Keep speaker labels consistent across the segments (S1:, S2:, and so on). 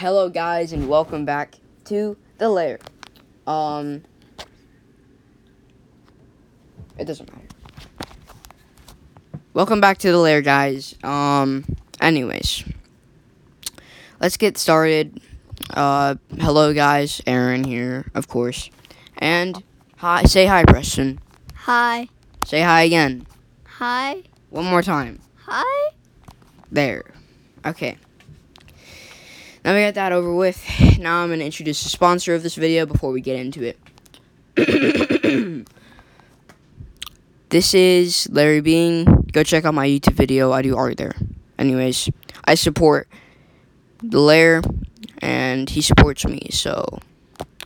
S1: Hello guys and welcome back to the lair. Um It doesn't matter. Welcome back to the lair guys. Um anyways. Let's get started. Uh hello guys, Aaron here, of course. And hi say hi Preston.
S2: Hi.
S1: Say hi again.
S2: Hi.
S1: One more time.
S2: Hi.
S1: There. Okay. Now we got that over with. Now I'm going to introduce the sponsor of this video before we get into it. this is Larry Being. Go check out my YouTube video. I do art there. Anyways, I support the Lair and he supports me. So,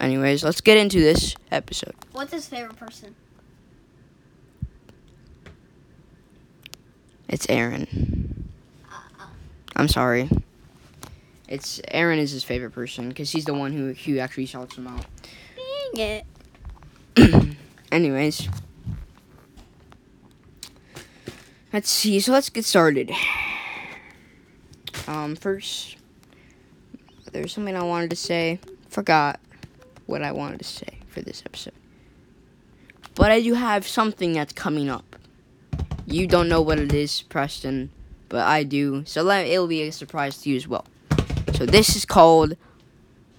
S1: anyways, let's get into this episode.
S2: What's his favorite person?
S1: It's Aaron. Uh, uh. I'm sorry. It's Aaron is his favorite person because he's the one who who actually shouts him out.
S2: Dang it.
S1: Anyways, let's see. So let's get started. Um, first, there's something I wanted to say. Forgot what I wanted to say for this episode. But I do have something that's coming up. You don't know what it is, Preston, but I do. So let, it'll be a surprise to you as well. So this is called.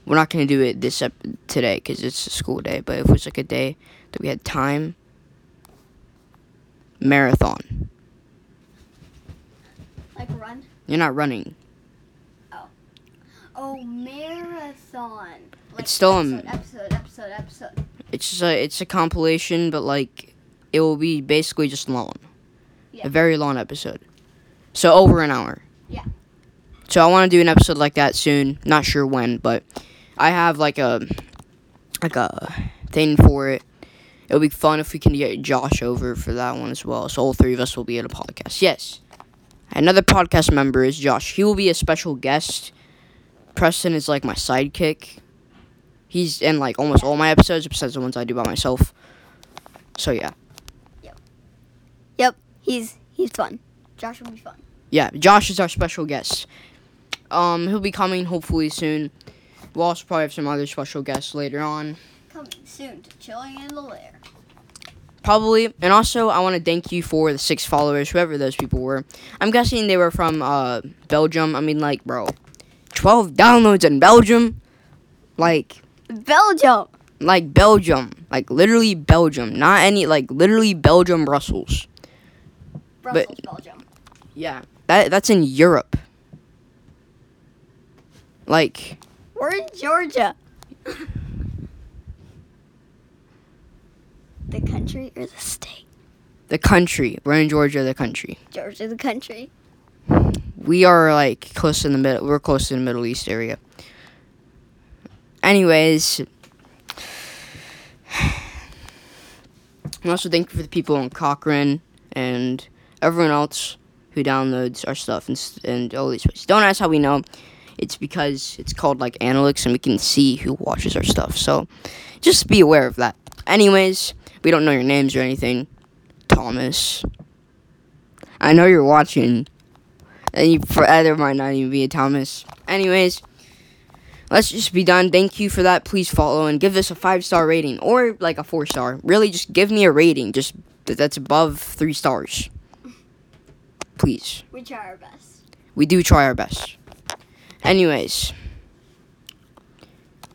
S1: We're not gonna do it this ep- today because it's a school day. But if it was like a day that we had time, marathon.
S2: Like run?
S1: You're not running.
S2: Oh, Oh, marathon. Like
S1: It's still a-
S2: episode, episode, episode, episode.
S1: It's just a it's a compilation, but like it will be basically just long,
S2: Yeah.
S1: a very long episode. So over an hour.
S2: Yeah.
S1: So I want to do an episode like that soon. Not sure when, but I have like a like a thing for it. It'll be fun if we can get Josh over for that one as well. So all three of us will be at a podcast. Yes. Another podcast member is Josh. He will be a special guest. Preston is like my sidekick. He's in like almost all my episodes besides the ones I do by myself. So yeah.
S2: Yep. Yep. He's he's fun. Josh will be fun.
S1: Yeah, Josh is our special guest. Um, he'll be coming hopefully soon. We'll also probably have some other special guests later on.
S2: Coming soon to chilling in the lair.
S1: Probably. And also, I want to thank you for the six followers, whoever those people were. I'm guessing they were from uh, Belgium. I mean, like, bro, 12 downloads in Belgium? Like,
S2: Belgium.
S1: like Belgium. Like, literally Belgium. Not any, like, literally Belgium, Brussels.
S2: Brussels, Belgium.
S1: Yeah. That That's in Europe. Like,
S2: We're in Georgia. the country or the state?
S1: the country. We're in Georgia, the country.
S2: Georgia, the country.
S1: we are like close in the middle. We're close to the Middle East area. Anyways, I'm also thankful for the people in Cochrane and everyone else who downloads our stuff and, and all these places. Don't ask how we know. It's because it's called like analytics and we can see who watches our stuff. So just be aware of that. Anyways, we don't know your names or anything. Thomas. I know you're watching. And you for either might not even be a Thomas. Anyways, let's just be done. Thank you for that. Please follow and give this a five star rating or like a four star. Really, just give me a rating. Just that that's above three stars. Please,
S2: We try our best.
S1: we do try our best. Anyways,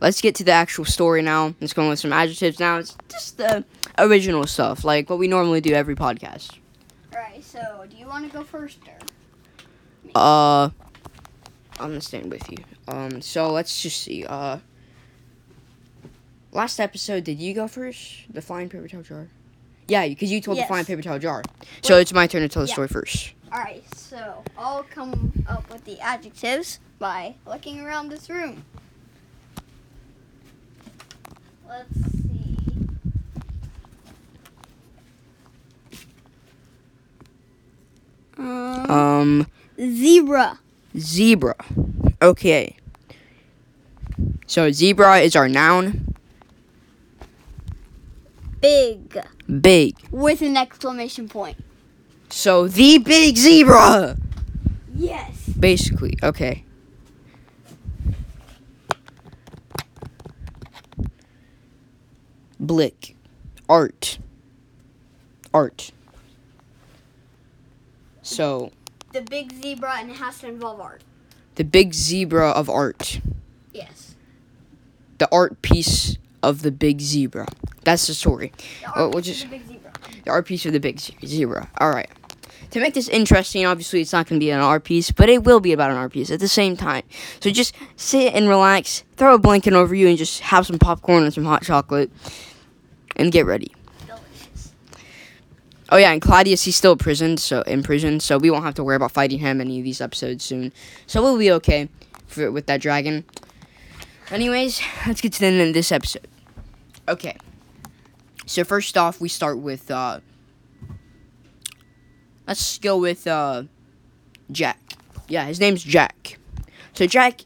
S1: let's get to the actual story now. Let's go with some adjectives now. It's just the original stuff, like what we normally do every podcast.
S2: Alright, so do you want to go first or?
S1: Uh, I'm gonna stand with you. Um, so let's just see. Uh, last episode, did you go first? The flying paper towel jar. Yeah, because you told
S2: Yes.
S1: the flying paper towel jar. So it's my turn to tell the
S2: Yeah.
S1: story first.
S2: Alright, so I'll come up with the adjectives by looking around this room. Let's see. Um,
S1: Um,
S2: zebra.
S1: zebra. Okay. So zebra is our noun.
S2: Big.
S1: Big.
S2: With an exclamation point.
S1: So the big zebra.
S2: Yes.
S1: Basically, okay. Blick, art, art. So.
S2: The big zebra and it has to involve art.
S1: The big zebra of art.
S2: Yes.
S1: The art piece of the big zebra. That's the story.
S2: The
S1: oh,
S2: art
S1: oh,
S2: we'll
S1: just,
S2: the,
S1: the art piece of the big zebra. All right. To make this interesting, obviously it's not going to be an art piece, but it will be about an art piece at the same time. So just sit and relax, throw a blanket over you, and just have some popcorn and some hot chocolate, and get ready.
S2: Delicious.
S1: Oh yeah, and Claudius he's still imprisoned, so in prison, so we won't have to worry about fighting him any of these episodes soon. So we'll be okay for with that dragon. Anyways, let's get to the end of this episode. Okay. So first off, we start with uh Let's go with uh Jack. Yeah, his name's Jack. So Jack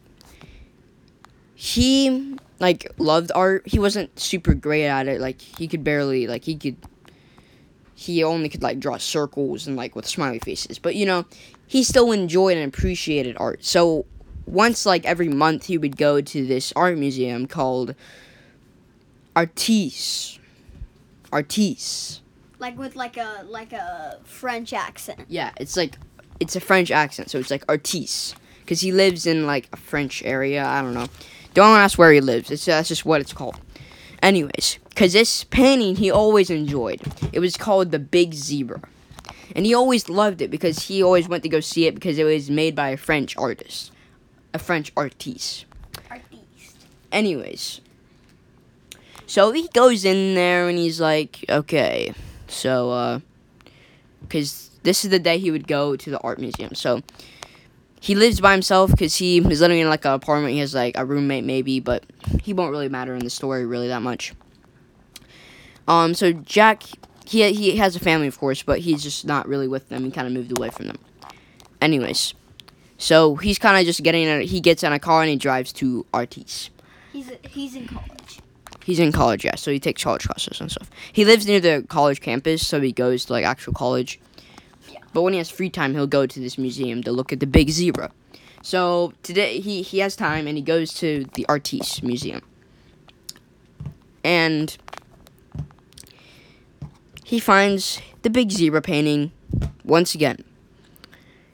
S1: he like loved art. He wasn't super great at it. Like he could barely like he could he only could like draw circles and like with smiley faces. But you know, he still enjoyed and appreciated art. So once like every month he would go to this art museum called Artis. Artis.
S2: Like with like a like a French accent.
S1: Yeah, it's like it's a French accent, so it's like Artis because he lives in like a French area. I don't know. Don't ask where he lives. It's that's just what it's called. Anyways, because this painting he always enjoyed. It was called the Big Zebra, and he always loved it because he always went to go see it because it was made by a French artist, a French artiste.
S2: Artiste.
S1: Anyways, so he goes in there and he's like, okay, so, uh, because this is the day he would go to the art museum. So he lives by himself because he is living in like an apartment. He has like a roommate maybe, but he won't really matter in the story really that much. Um, so Jack, he he has a family of course, but he's just not really with them. He kind of moved away from them. Anyways, so he's kind of just getting in. A, he gets in a car and he drives to Artis.
S2: He's he's in college.
S1: He's in college, yeah. So he takes college classes and stuff. He lives near the college campus, so he goes to like actual college.
S2: Yeah.
S1: But when he has free time, he'll go to this museum to look at the big zebra. So today he he has time and he goes to the Artis Museum. And he finds the big zebra painting once again.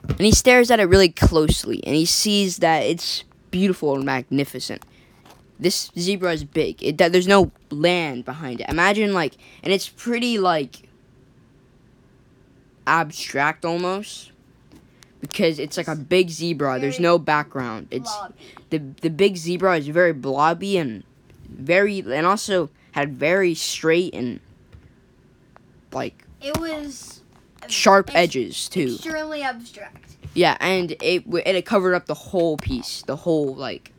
S1: And he stares at it really closely and he sees that it's beautiful and magnificent this zebra is big. It that there's no land behind it. Imagine like, and it's pretty like abstract almost because it's like a big zebra. There's no background. It's the the big zebra is very blobby and very and also had very straight and like
S2: It was
S1: sharp edges too.
S2: Extremely abstract.
S1: Yeah, and it and it covered up the whole piece, the whole like,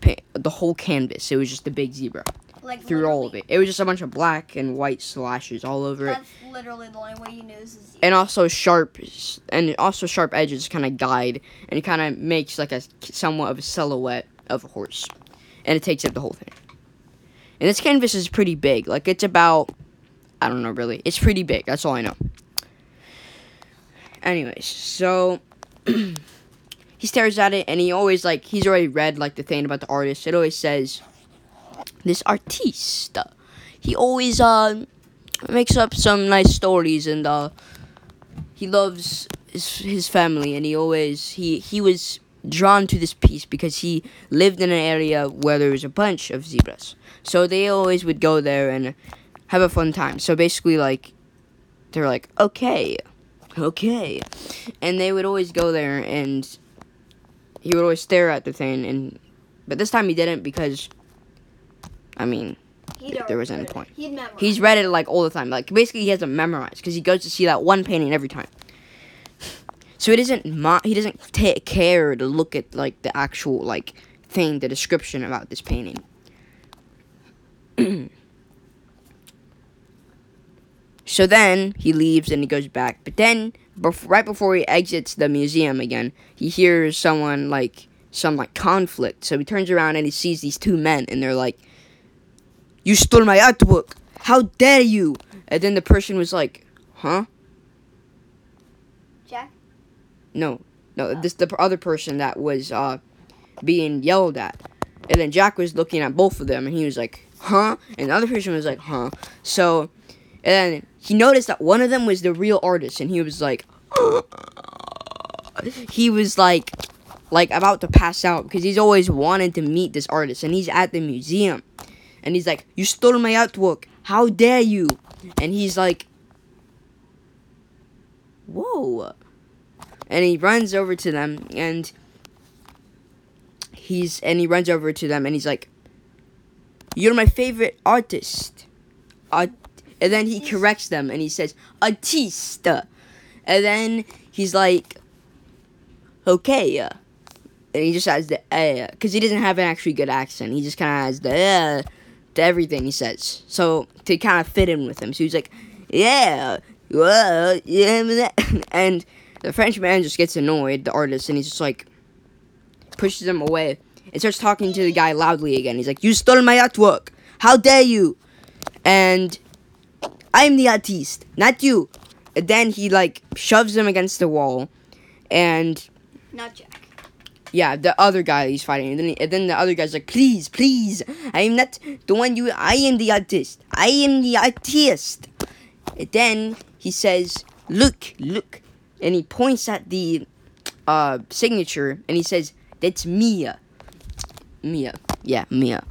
S1: the whole canvas. It was just a big zebra
S2: Like
S1: through all of it. It was just a bunch of black and white slashes all over it,
S2: That's literally the only way you know is zebra.
S1: and also sharp, and also sharp edges kind of guide, and it kind of makes like a somewhat of a silhouette of a horse, and it takes up the whole thing. And this canvas is pretty big. Like it's about, I don't know really. It's pretty big. That's all I know. Anyways, so he stares at it and he always like he's already read like the thing about the artist. It always says this artista. He always uh makes up some nice stories and uh he loves his, his family and he always he he was drawn to this piece because he lived in an area where there was a bunch of zebras. So they always would go there and have a fun time. So basically like they're like, "Okay. Okay." And they would always go there and he would always stare at the thing and but this time he didn't because I mean, there wasn't any point.
S2: He'd memorize.
S1: He's read it like all the time. Like basically, he has it memorized because he goes to see that one painting every time. So he doesn't mo- he doesn't take care to look at like the actual like thing, the description about this painting. so then he leaves and he goes back. But then, bef- right before he exits the museum again, he hears someone like some like conflict. So he turns around and he sees these two men, and they're like, "You stole my artwork! How dare you!" And then the person was like, "Huh?
S2: Jack.
S1: No, no. This the other person that was uh being yelled at." And then Jack was looking at both of them, and he was like, huh? And the other person was like, huh? So, and then he noticed that one of them was the real artist, and he was like, he was like, like about to pass out because he's always wanted to meet this artist, and he's at the museum, and he's like, you stole my artwork! How dare you! And he's like, whoa, and he runs over to them, and he's and he runs over to them, and he's like, you're my favorite artist. Art- and then he corrects them and he says, artiste. And then he's like, okay. uh," And he just has the uh, because he doesn't have an actually good accent. He just kind of has the uh, to everything he says. So to kind of fit in with him. So he's like, yeah, well, yeah, and the French man just gets annoyed, the artist, and he's just like, pushes him away and starts talking to the guy loudly again. He's like, You stole my artwork. How dare you? And I'm the artiste, not you. And then he like shoves him against the wall. And
S2: Not Jack.
S1: yeah, the other guy he's fighting. And then, and then the other guy's like, Please, please. I'm not the one you. I am the artist. I am the artist. And then he says, Look, look. And he points at the uh, signature and he says, That's Mia. Mia. Yeah, Mia.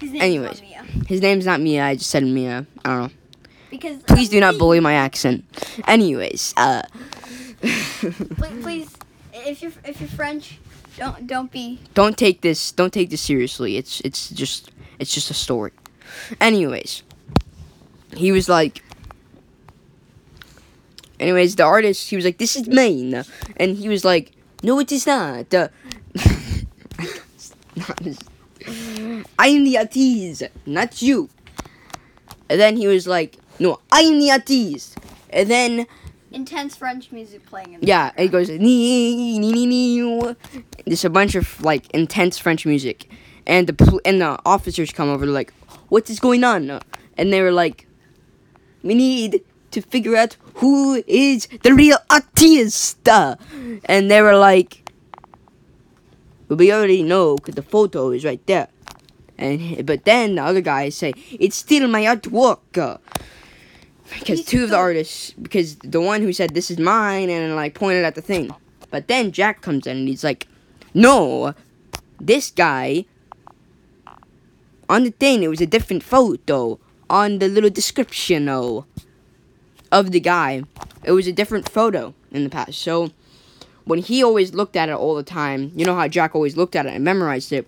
S2: His
S1: Anyways. His name's not Mia. I just said Mia. I don't know.
S2: Because
S1: Please do not bully my accent. Anyways, uh.
S2: Please, please, if you're if you're French, don't don't be.
S1: don't take this. Don't take this seriously. It's it's just it's just a story. Anyways, he was like. Anyways, the artist he was like, "This is mine," and he was like, "No, it is not." Uh, not this- I am the artist, not you. And then he was like, "No, I am the artist." And then
S2: Intense French music playing in the
S1: Yeah, it goes nee, nee, nee, nee. There's a bunch of like intense French music, and the pol- and the officers come over. They're like, "What is going on?" And they were like, "We need to figure out who is the real artist." And they were like, "Well, we already know because the photo is right there." And but then the other guys say, "It's still my artwork." Because two of the artists, because the one who said this is mine and like pointed at the thing, but then Jack comes in and he's like, "No, this guy." On the thing, it was a different photo on the little description oh, of the guy. It was a different photo in the past. So when he always looked at it all the time, you know how Jack always looked at it and memorized it.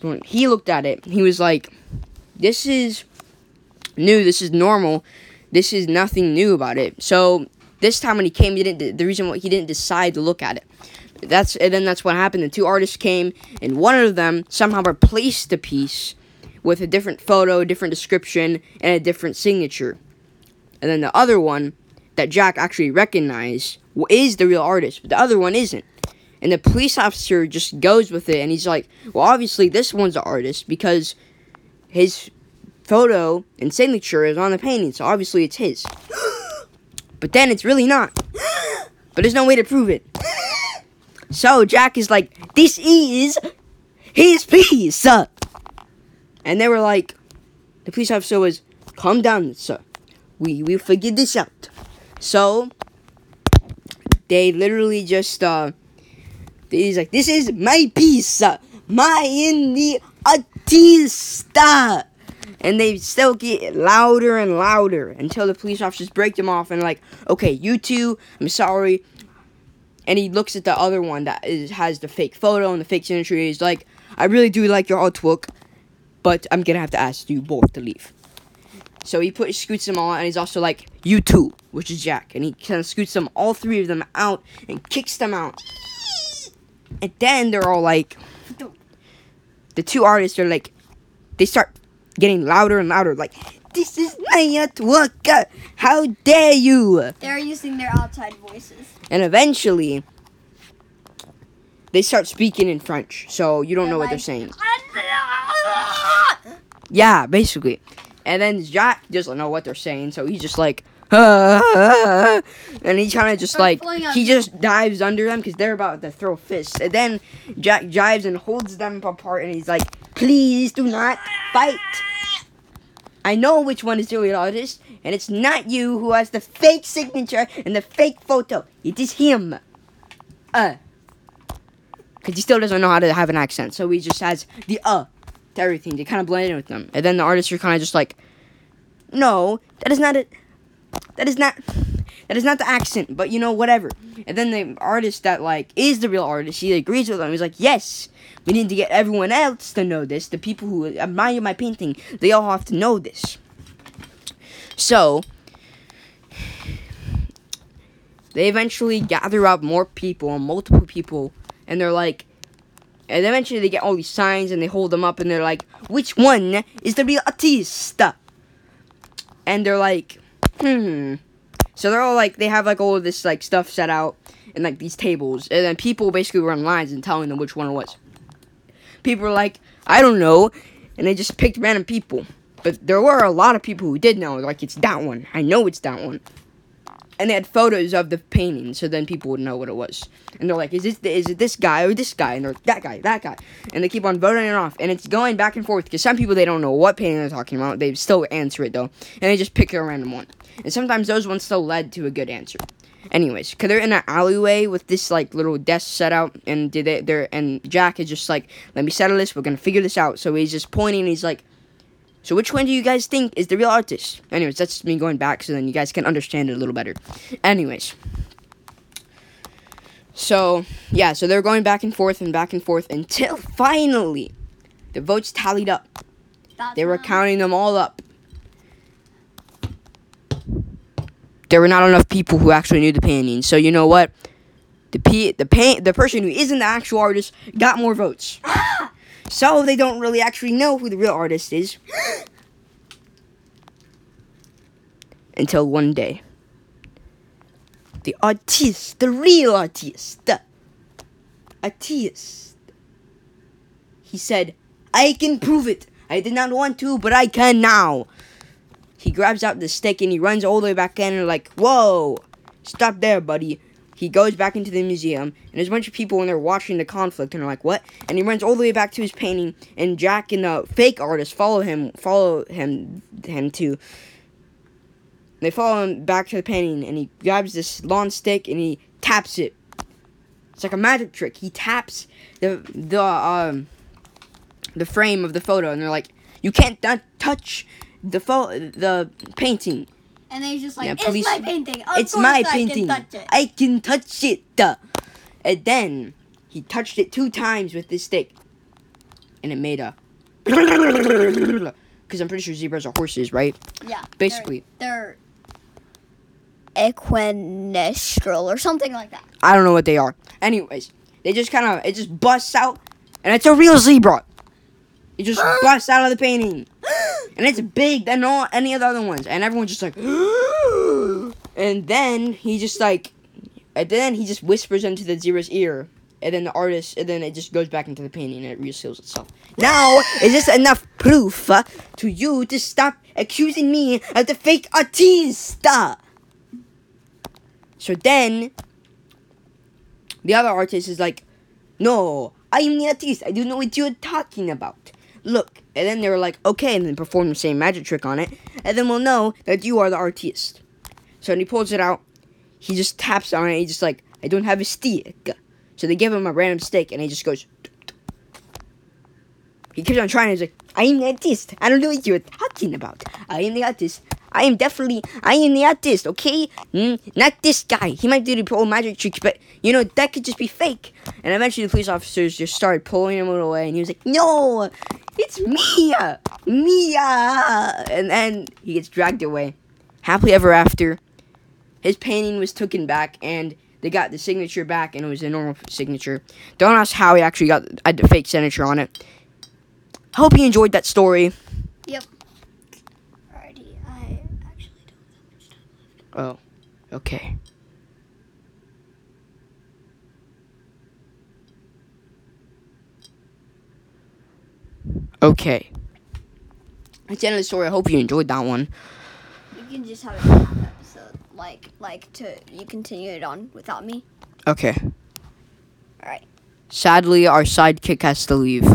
S1: When he looked at it, he was like, "This is new. This is normal." this is nothing new about it. So this time when he came, he didn't. The reason why he didn't decide to look at it. That's and then that's what happened. The two artists came, and one of them somehow replaced the piece with a different photo, different description, and a different signature. And then the other one that Jack actually recognized is the real artist, but the other one isn't. And the police officer just goes with it, and he's like, "Well, obviously this one's the artist because his photo and signature is on the painting, so obviously it's his. But then it's really not. But there's no way to prove it. So Jack is like, this is his piece. uh." And they were like, the police officer was, calm down, sir. We will figure this out. So they literally just, uh, he's like, this is my piece. My in the artista and they still get louder and louder until the police officers break them off and like, okay, you two, I'm sorry. And he looks at the other one that is, has the fake photo and the fake signature. He's like, I really do like your artwork, but I'm gonna have to ask you both to leave. So he put scoots them all, and he's also like, you two, which is Jack, and he kind of scoots them, all three of them out, and kicks them out. And then they're all like, the two artists are like, they start getting louder and louder, like, this is uh, how dare you!
S2: They're using their outside voices.
S1: And eventually, they start speaking in French, so you don't
S2: They're
S1: know what they're saying. Yeah, basically. And then Jack doesn't know what they're saying, so he's just like, and he kind of just like he just dives under them because they're about to throw fists. And then Jack dives and holds them apart, and he's like, "Please do not fight." I know which one is the real artist, and it's not you who has the fake signature and the fake photo. It is him. Uh. Because he still doesn't know how to have an accent, so he just has the uh to everything to kind of blend in with them. And then the artists are kind of just like, no, that is not it. That is not. That is not the accent, but you know, whatever. And then the artist that like is the real artist, he agrees with them. He's like, yes, we need to get everyone else to know this. The people who admire my painting, they all have to know this. So they eventually gather up more people, multiple people, and they're like, and eventually they get all these signs and they hold them up and they're like, which one is the real artist? And they're like, hmm. So they're all like, they have like all of this like stuff set out and like these tables, and then people basically were run lines and telling them which one it was. People were like, I don't know, and they just picked random people. But there were a lot of people who did know, like it's that one. I know it's that one. And they had photos of the painting, so then people would know what it was. And they're like, "Is this is it this guy or this guy?" And they're like, "That guy, that guy." And they keep on voting it off, and it's going back and forth because some people they don't know what painting they're talking about. They still answer it though, and they just pick a random one. And sometimes those ones still led to a good answer. Anyways, cause they're in an alleyway with this like little desk set out, and they they're and Jack is just like, "Let me settle this. We're gonna figure this out." So he's just pointing. He's like. So which one do you guys think is the real artist? Anyways, that's me going back so then you guys can understand it a little better. Anyways. So, yeah, so they're going back and forth and back and forth until finally the votes tallied up.
S2: That's
S1: They were counting them all up. There were not enough people who actually knew the painting. So you know what? The p the paint the person who isn't the actual artist got more votes. so they don't really actually know who the real artist is. Until one day. The artist, the real artist. the Artist. He said, I can prove it. I did not want to, but I can now. He grabs out the stick and he runs all the way back in and like, whoa, stop there, buddy. He goes back into the museum and there's a bunch of people and they're watching the conflict and they're like, what? And he runs all the way back to his painting and Jack and the fake artist follow him, follow him, him too. They follow him back to the painting and he grabs this lawn stick and he taps it. It's like a magic trick. He taps the the um the frame of the photo and they're like, you can't touch the pho- the painting.
S2: And then he's just like,
S1: Yeah,
S2: it's my painting. Of
S1: it's my
S2: I
S1: painting.
S2: Can touch it.
S1: I can touch it. Duh. And then he touched it two times with this stick, and it made a. Because I'm pretty sure zebras are horses, right?
S2: yeah.
S1: Basically.
S2: They're, they're equinestral or something like that.
S1: I don't know what they are. Anyways, they just kind of it just busts out, and it's a real zebra. It just busts out of the painting, and it's big than all any of the other ones, and everyone's just like, and then he just like, and then he just whispers into the zebra's ear, and then the artist, and then it just goes back into the painting and it reseals itself. Now, is this enough proof uh, to you to stop accusing me of the fake artista? So then, the other artist is like, No, I am the artist. I don't know what you're talking about. Look. And then they were like, Okay, and then perform the same magic trick on it. And then we'll know that you are the artist. So when he pulls it out, he just taps on it. He's just like, I don't have a stick. So they give him a random stick, and he just goes. He keeps on trying. He's like, I am the artist. I don't know what you're talking about. I am the artist. I am definitely, I am the artist, okay? Mm, not this guy. He might do the old magic tricks, but, you know, that could just be fake. And eventually the police officers just started pulling him away, and he was like, no, it's Mia. Mia. And then he gets dragged away. Happily ever after, his painting was taken back, and they got the signature back, and it was a normal signature. Don't ask how he actually got a fake signature on it. Hope you enjoyed that story.
S2: Yep. Alrighty, I actually don't have much time.
S1: Oh, okay. Okay. That's the end of the story. I hope you enjoyed that one.
S2: You can just have a recap episode. Like like to you continue it on without me.
S1: Okay.
S2: All right.
S1: Sadly, our sidekick has to leave.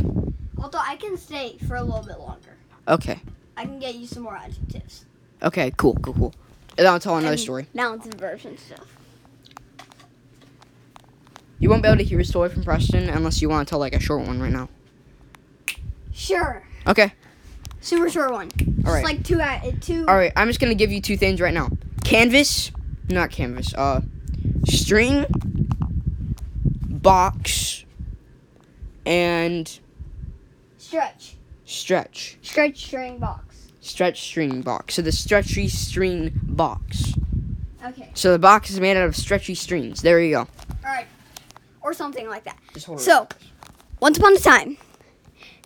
S2: Although I can stay for a little bit longer.
S1: Okay.
S2: I can get you some more adjectives.
S1: Okay. Cool. Cool. Cool. And I'll tell another story.
S2: Nouns and verbs and stuff.
S1: You won't be able to hear a story from Preston unless you want to tell like a short one right now.
S2: Sure.
S1: Okay.
S2: Super short one. Just
S1: All right.
S2: like two at uh, two.
S1: All right. I'm just gonna give you two things right now. Canvas, not canvas. Uh, string, box, and
S2: Stretch.
S1: stretch.
S2: Stretch string box.
S1: Stretch string box. So the stretchy string box.
S2: Okay.
S1: So the box is made out of stretchy strings. There you go.
S2: All right. Or something like that.
S1: Just hold it.
S2: So, once upon a time,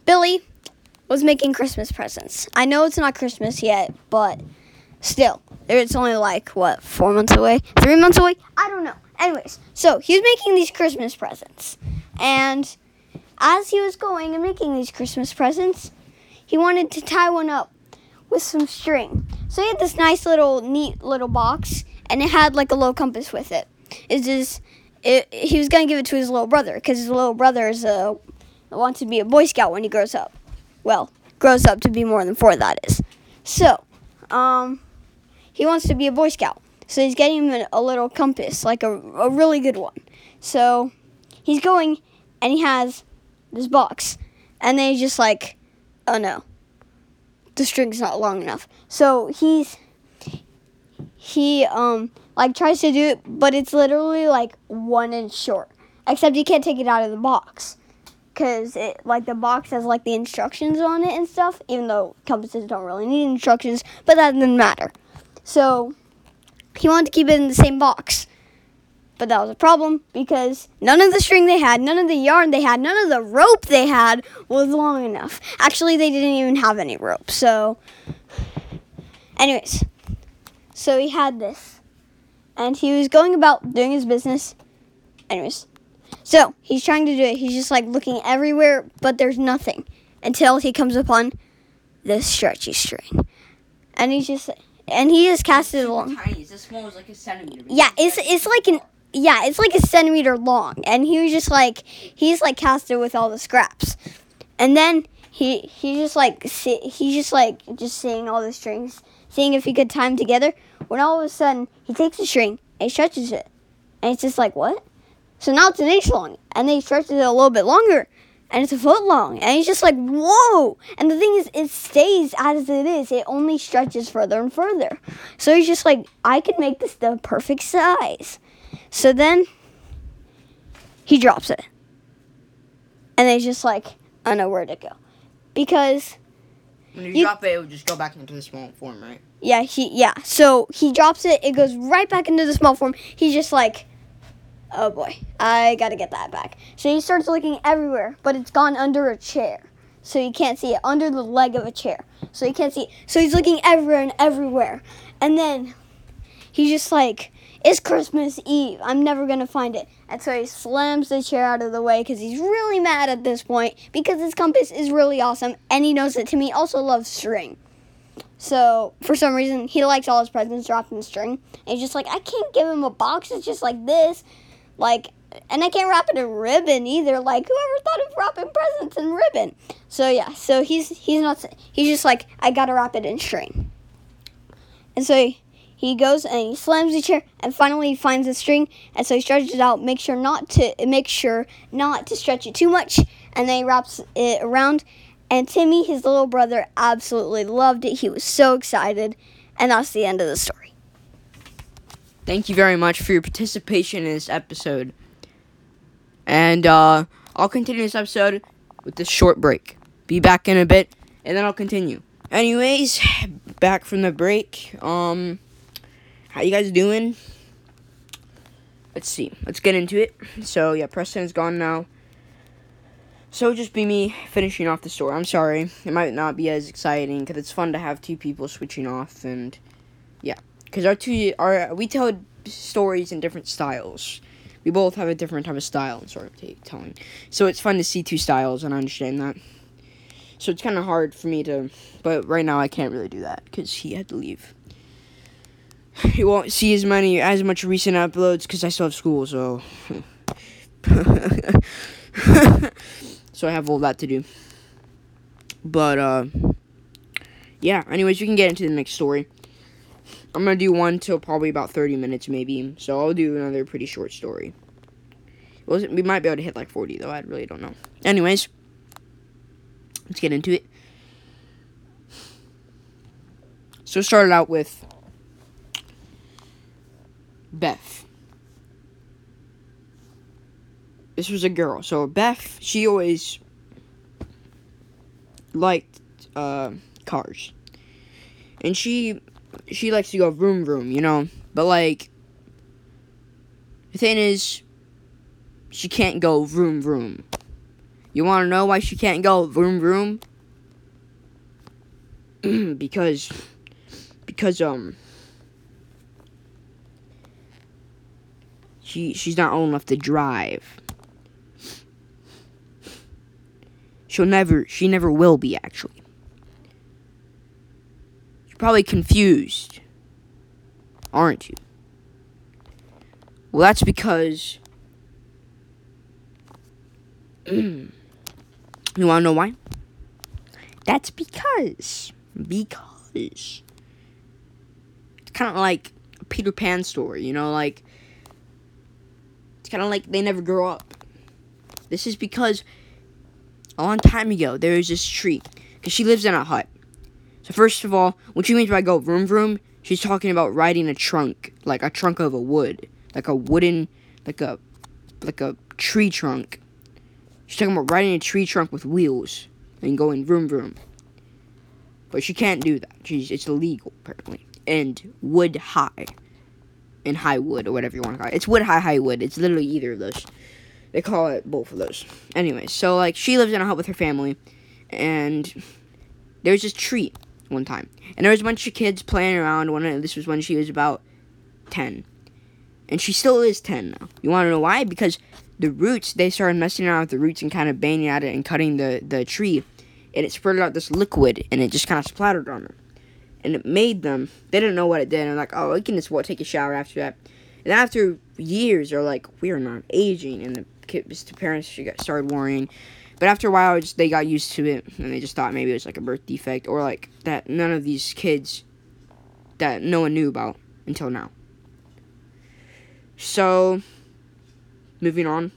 S2: Billy was making Christmas presents. I know it's not Christmas yet, but still, it's only like what four months away, three months away. I don't know. Anyways, so he was making these Christmas presents, and as he was going and making these Christmas presents, he wanted to tie one up with some string. So he had this nice little, neat little box, and it had like a little compass with it. It's just it, he was gonna give it to his little brother because his little brother is uh, wants to be a Boy Scout when he grows up. Well, grows up to be more than four. That is. So, um, he wants to be a Boy Scout. So he's getting him a, a little compass, like a, a really good one. So he's going, and he has this box, and then he's just like, oh no, the string's not long enough. So he's he um like tries to do it, but it's literally like one inch short. Except you can't take it out of the box, cause it like the box has like the instructions on it and stuff. Even though compasses don't really need instructions, but that doesn't matter. So he wanted to keep it in the same box, but that was a problem because none of the string they had, none of the yarn they had, none of the rope they had was long enough. Actually, they didn't even have any rope. So, anyways, so he had this, and he was going about doing his business. Anyways, so he's trying to do it. He's just like looking everywhere, but there's nothing until he comes upon this stretchy string, and he's just and he just cast it along.
S1: Tiny. It's as small as like a centimeter.
S2: Yeah, it's it's like an yeah, it's like a centimeter long, and he was just like he's like cast it with all the scraps, and then he he just like he's just like just seeing all the strings, seeing if he could tie them together. When all of a sudden he takes the string and he stretches it, and it's just like what? So now it's an inch long, and then he stretches it a little bit longer, and it's a foot long, and he's just like whoa! And the thing is, it stays as it is. It only stretches further and further. So he's just like, I could make this the perfect size. So then he drops it. And he's just like, I know where to go. Because
S1: When you,
S2: You-
S1: drop it, it will just go back into the small form, right?
S2: yeah, he yeah. So he drops it, it goes right back into the small form. He's just like Oh boy, I gotta get that back. So he starts looking everywhere, but it's gone under a chair. So he can't see it under the leg of a chair. So he can't see it. So he's looking everywhere and everywhere. And then he's just like, It's Christmas Eve. I'm never gonna find it. And so he slams the chair out of the way because he's really mad at this point because his compass is really awesome and he knows that Timmy also loves string. So for some reason he likes all his presents dropped in string. And he's just like, I can't give him a box. It's just like this, like, and I can't wrap it in ribbon either. Like whoever thought of wrapping presents in ribbon? So yeah, so he's he's not. He's just like, I gotta wrap it in string. And so he, he goes and he slams the chair, and finally he finds the string, and so he stretches it out. Make sure not to make sure not to stretch it too much, and then he wraps it around. And Timmy, his little brother, absolutely loved it. He was so excited, and that's the end of the story.
S1: Thank you very much for your participation in this episode. And uh, I'll continue this episode with this short break. Be back in a bit, and then I'll continue. Anyways, back from the break. Um, how you guys doing? Let's see. Let's get into it. So yeah, Preston's gone now. So just be me finishing off the story. I'm sorry. It might not be as exciting because it's fun to have two people switching off and yeah because our two our we tell stories in different styles. We both have a different type of style and sort of t- telling, so it's fun to see two styles, and I understand that. So it's kind of hard for me to, but right now I can't really do that because he had to leave. You won't see as many as much recent uploads because I still have school, so so I have all that to do. But uh, yeah. Anyways, we can get into the next story. I'm gonna do one till probably about 30 minutes, maybe. So I'll do another pretty short story. We might be able to hit like 40 though. I really don't know. Anyways, let's get into it. So it started out with Beth. This was a girl. So Beth, she always liked uh, cars. And she she likes to go vroom vroom, you know. But like the thing is she can't go vroom vroom. You want to know why she can't go vroom vroom? because because um she she's not old enough to drive. She'll never she never will be actually. You're probably confused. Aren't you? Well, that's because you want to know why? That's because because it's kind of like a Peter Pan story, you know, like it's kind of like they never grow up. This is because a long time ago there was this tree because she lives in a hut. So first of all, what she means by go vroom vroom, she's talking about riding a trunk, like a trunk of a wood, like a wooden, like a, like a tree trunk. She's talking about riding a tree trunk with wheels and going vroom vroom. But she can't do that. She's it's illegal apparently. And wood high. And high wood or whatever you want to call it. It's wood high high wood. It's literally either of those. They call it both of those. Anyways, so like she lives in a hut with her family and there was this tree one time. And there was a bunch of kids playing around when this was when she was about 10. And she still is 10 now. You want to know why? Because the roots, they started messing around with the roots and kind of banging at it and cutting the, the tree. And it spurted out this liquid and it just kind of splattered on her. And it made them, they didn't know what it did. And like, oh, we can just take a shower after that. And after years, they're like, we are not aging. And the kids, the parents started worrying. But after a while, just, they got used to it. And they just thought maybe it was like a birth defect or like that none of these kids that no one knew about until now. So, moving on.